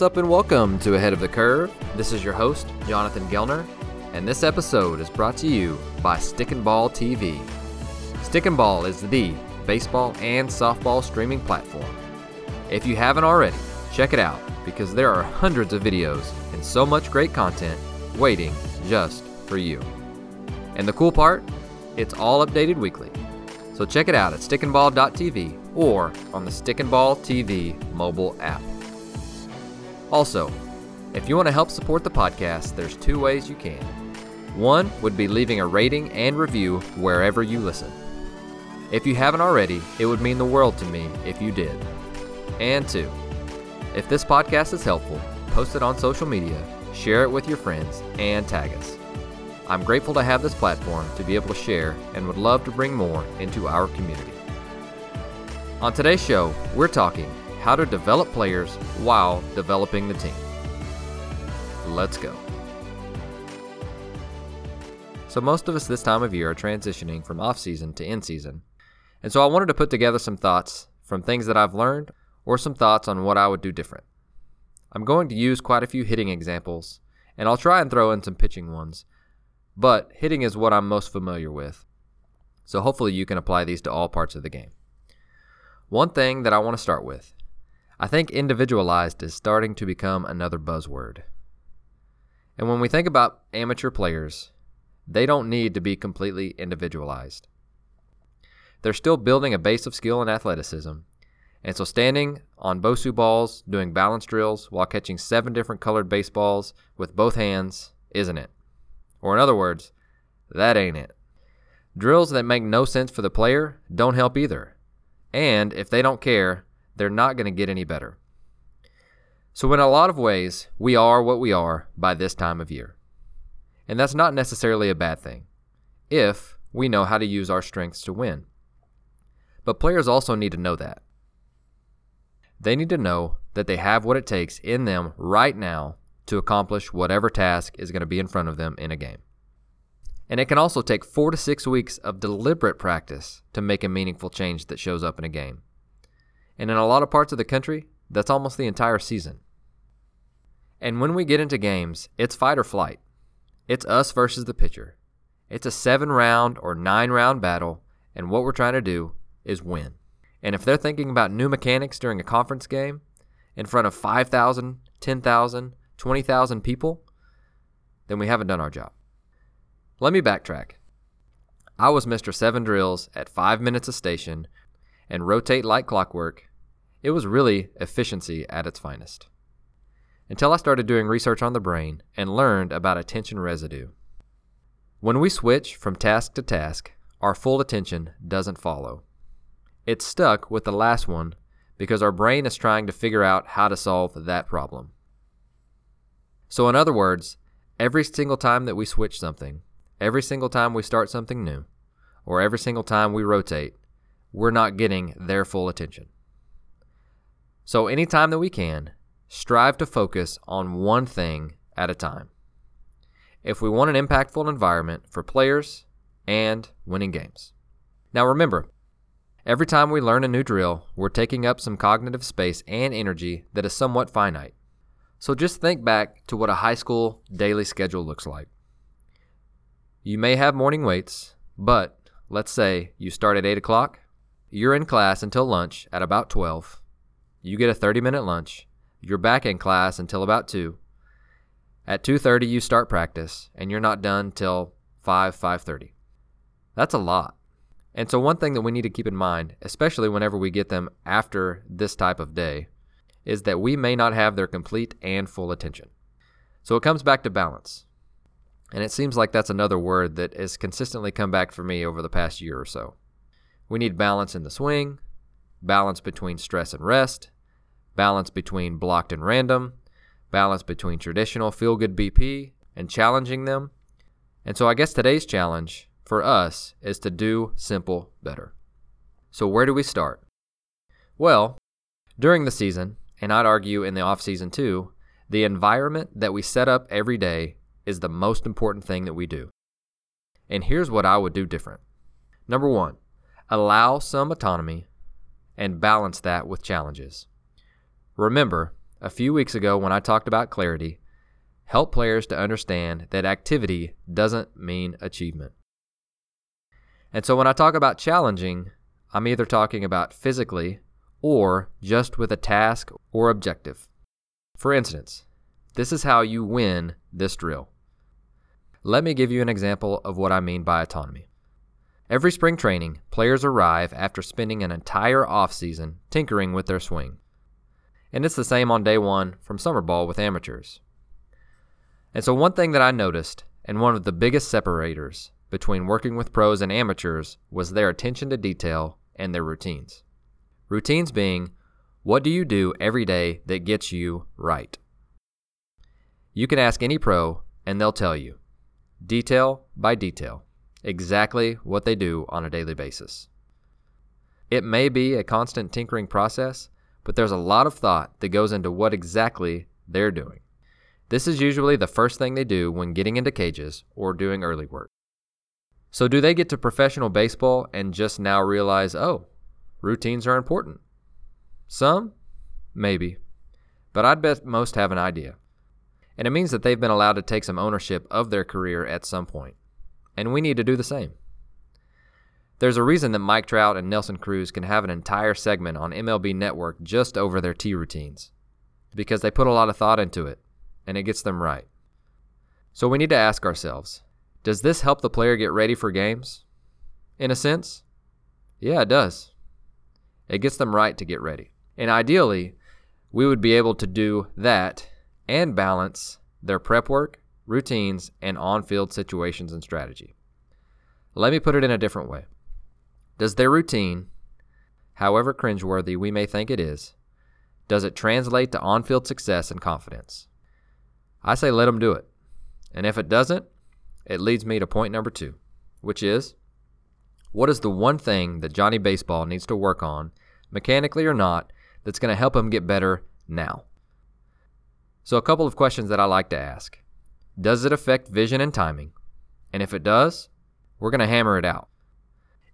What's up, and welcome to Ahead of the Curve. This is your host, Jonathan Gelner, and this episode is brought to you by Stick and Ball TV. Stick and Ball is the baseball and softball streaming platform. If you haven't already, check it out because there are hundreds of videos and so much great content waiting just for you. And the cool part, it's all updated weekly. So check it out at stickandball.tv or on the Stick and Ball TV mobile app. Also, if you want to help support the podcast, there's two ways you can. One would be leaving a rating and review wherever you listen. If you haven't already, it would mean the world to me if you did. And two, if this podcast is helpful, post it on social media, share it with your friends, and tag us. I'm grateful to have this platform to be able to share and would love to bring more into our community. On today's show, we're talking how to develop players while developing the team. Let's go. So, most of us this time of year are transitioning from off season to in season. And so, I wanted to put together some thoughts from things that I've learned or some thoughts on what I would do different. I'm going to use quite a few hitting examples, and I'll try and throw in some pitching ones, but hitting is what I'm most familiar with. So, hopefully, you can apply these to all parts of the game. One thing that I want to start with I think individualized is starting to become another buzzword. And when we think about amateur players, they don't need to be completely individualized. They're still building a base of skill and athleticism. And so standing on Bosu balls, doing balance drills while catching seven different colored baseballs with both hands isn't it. Or in other words, that ain't it. Drills that make no sense for the player don't help either. And if they don't care, they're not going to get any better. So, in a lot of ways, we are what we are by this time of year. And that's not necessarily a bad thing, if we know how to use our strengths to win. But players also need to know that. They need to know that they have what it takes in them right now to accomplish whatever task is going to be in front of them in a game. And it can also take four to six weeks of deliberate practice to make a meaningful change that shows up in a game. And in a lot of parts of the country, that's almost the entire season. And when we get into games, it's fight or flight. It's us versus the pitcher. It's a seven round or nine round battle, and what we're trying to do is win. And if they're thinking about new mechanics during a conference game in front of 5,000, 10,000, 20,000 people, then we haven't done our job. Let me backtrack. I was Mr. Seven Drills at five minutes a station and rotate like clockwork it was really efficiency at its finest. Until I started doing research on the brain and learned about attention residue. When we switch from task to task, our full attention doesn't follow. It's stuck with the last one because our brain is trying to figure out how to solve that problem. So, in other words, every single time that we switch something, every single time we start something new, or every single time we rotate, we're not getting their full attention. So, anytime that we can, strive to focus on one thing at a time. If we want an impactful environment for players and winning games. Now, remember, every time we learn a new drill, we're taking up some cognitive space and energy that is somewhat finite. So, just think back to what a high school daily schedule looks like. You may have morning weights, but let's say you start at 8 o'clock, you're in class until lunch at about 12 you get a 30 minute lunch. You're back in class until about 2. At 2:30 you start practice and you're not done till 5 5:30. That's a lot. And so one thing that we need to keep in mind, especially whenever we get them after this type of day, is that we may not have their complete and full attention. So it comes back to balance. And it seems like that's another word that has consistently come back for me over the past year or so. We need balance in the swing, balance between stress and rest, balance between blocked and random, balance between traditional feel good BP and challenging them. And so I guess today's challenge for us is to do simple better. So where do we start? Well, during the season, and I'd argue in the off season too, the environment that we set up every day is the most important thing that we do. And here's what I would do different. Number one, allow some autonomy and balance that with challenges. Remember, a few weeks ago when I talked about clarity, help players to understand that activity doesn't mean achievement. And so when I talk about challenging, I'm either talking about physically or just with a task or objective. For instance, this is how you win this drill. Let me give you an example of what I mean by autonomy. Every spring training, players arrive after spending an entire offseason tinkering with their swing. And it's the same on day one from summer ball with amateurs. And so, one thing that I noticed, and one of the biggest separators between working with pros and amateurs, was their attention to detail and their routines. Routines being, what do you do every day that gets you right? You can ask any pro, and they'll tell you, detail by detail, exactly what they do on a daily basis. It may be a constant tinkering process, but there's a lot of thought that goes into what exactly they're doing. This is usually the first thing they do when getting into cages or doing early work. So, do they get to professional baseball and just now realize, oh, routines are important? Some? Maybe. But I'd bet most have an idea. And it means that they've been allowed to take some ownership of their career at some point. And we need to do the same. There's a reason that Mike Trout and Nelson Cruz can have an entire segment on MLB Network just over their tee routines. Because they put a lot of thought into it, and it gets them right. So we need to ask ourselves does this help the player get ready for games? In a sense, yeah, it does. It gets them right to get ready. And ideally, we would be able to do that and balance their prep work, routines, and on field situations and strategy. Let me put it in a different way. Does their routine, however cringeworthy we may think it is, does it translate to on field success and confidence? I say let them do it. And if it doesn't, it leads me to point number two, which is what is the one thing that Johnny Baseball needs to work on, mechanically or not, that's going to help him get better now? So, a couple of questions that I like to ask Does it affect vision and timing? And if it does, we're going to hammer it out.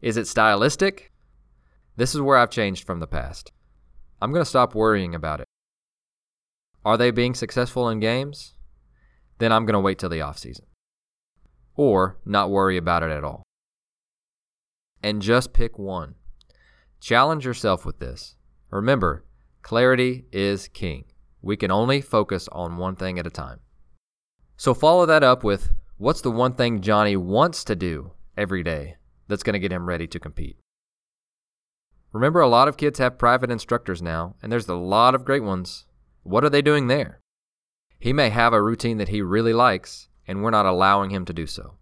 Is it stylistic? This is where I've changed from the past. I'm going to stop worrying about it. Are they being successful in games? Then I'm going to wait till the offseason or not worry about it at all. And just pick one. Challenge yourself with this. Remember, clarity is king. We can only focus on one thing at a time. So follow that up with what's the one thing Johnny wants to do every day that's going to get him ready to compete? Remember, a lot of kids have private instructors now, and there's a lot of great ones. What are they doing there? He may have a routine that he really likes, and we're not allowing him to do so.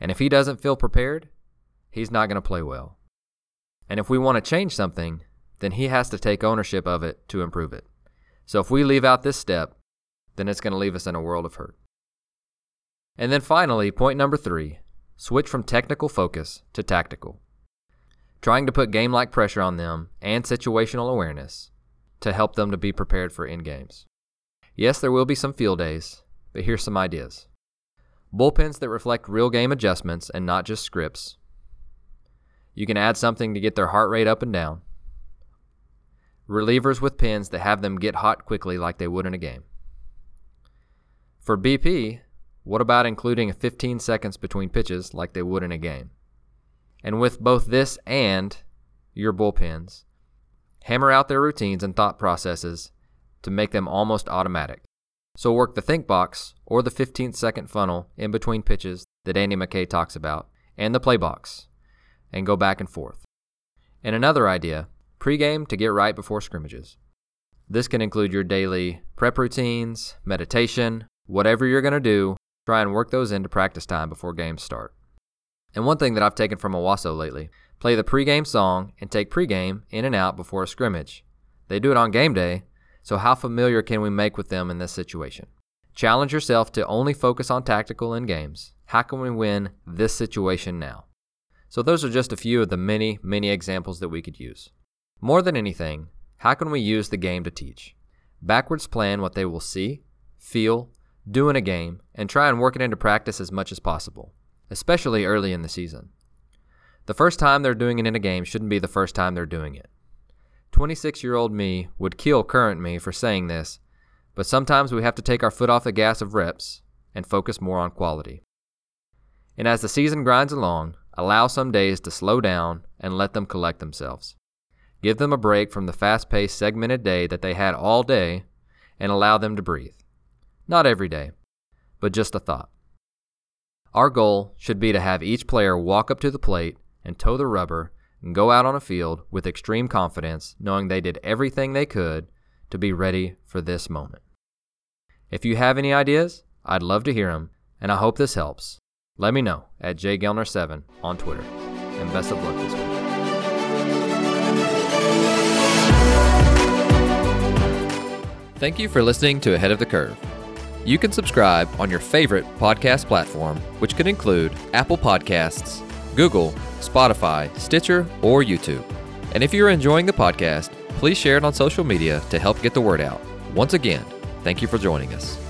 And if he doesn't feel prepared, he's not going to play well. And if we want to change something, then he has to take ownership of it to improve it. So if we leave out this step, then it's going to leave us in a world of hurt. And then finally, point number three switch from technical focus to tactical. Trying to put game like pressure on them and situational awareness to help them to be prepared for end games. Yes, there will be some field days, but here's some ideas bullpens that reflect real game adjustments and not just scripts. You can add something to get their heart rate up and down. Relievers with pins that have them get hot quickly like they would in a game. For BP, what about including 15 seconds between pitches like they would in a game? And with both this and your bullpens, hammer out their routines and thought processes to make them almost automatic. So work the think box or the 15 second funnel in between pitches that Andy McKay talks about and the play box and go back and forth. And another idea, pregame to get right before scrimmages. This can include your daily prep routines, meditation, whatever you're going to do, try and work those into practice time before games start. And one thing that I've taken from Owasso lately, play the pregame song and take pregame in and out before a scrimmage. They do it on game day, so, how familiar can we make with them in this situation? Challenge yourself to only focus on tactical in games. How can we win this situation now? So, those are just a few of the many, many examples that we could use. More than anything, how can we use the game to teach? Backwards plan what they will see, feel, do in a game, and try and work it into practice as much as possible, especially early in the season. The first time they're doing it in a game shouldn't be the first time they're doing it. 26 year old me would kill current me for saying this, but sometimes we have to take our foot off the gas of reps and focus more on quality. And as the season grinds along, allow some days to slow down and let them collect themselves. Give them a break from the fast paced, segmented day that they had all day and allow them to breathe. Not every day, but just a thought. Our goal should be to have each player walk up to the plate and toe the rubber and go out on a field with extreme confidence, knowing they did everything they could to be ready for this moment. If you have any ideas, I'd love to hear them, and I hope this helps. Let me know at jgelner7 on Twitter. And best of luck this week. Thank you for listening to Ahead of the Curve. You can subscribe on your favorite podcast platform, which could include Apple Podcasts, Google, Spotify, Stitcher, or YouTube. And if you're enjoying the podcast, please share it on social media to help get the word out. Once again, thank you for joining us.